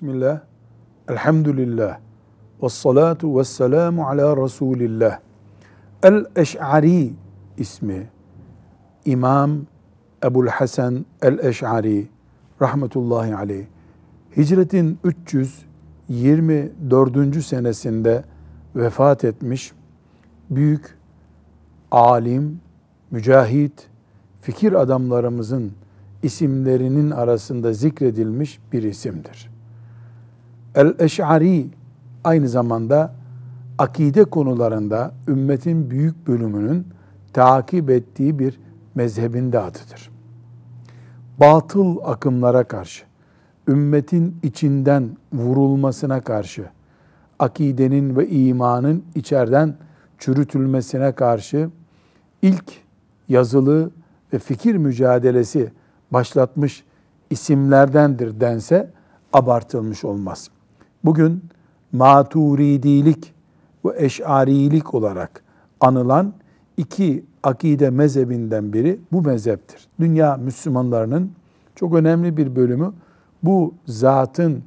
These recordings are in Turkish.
Bismillah, elhamdülillah, ve salatu ve selamu ala Resulillah. El-Eş'ari ismi İmam Ebul Hasan el-Eş'ari rahmetullahi aleyh. Hicretin 324. senesinde vefat etmiş büyük alim, mücahit, fikir adamlarımızın isimlerinin arasında zikredilmiş bir isimdir. El-Eş'ari aynı zamanda akide konularında ümmetin büyük bölümünün takip ettiği bir mezhebin adıdır. Batıl akımlara karşı, ümmetin içinden vurulmasına karşı, akidenin ve imanın içeriden çürütülmesine karşı ilk yazılı ve fikir mücadelesi başlatmış isimlerdendir dense abartılmış olmaz. Bugün maturidilik ve eşarilik olarak anılan iki akide mezhebinden biri bu mezheptir. Dünya Müslümanlarının çok önemli bir bölümü bu zatın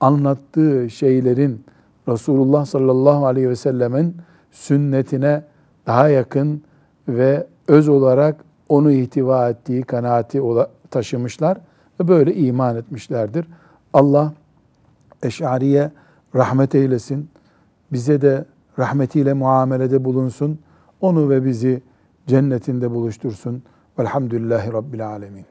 anlattığı şeylerin Resulullah sallallahu aleyhi ve sellemin sünnetine daha yakın ve öz olarak onu ihtiva ettiği kanaati taşımışlar ve böyle iman etmişlerdir. Allah Eş'ariye rahmet eylesin. Bize de rahmetiyle muamelede bulunsun. Onu ve bizi cennetinde buluştursun. Velhamdülillahi Rabbil Alemin.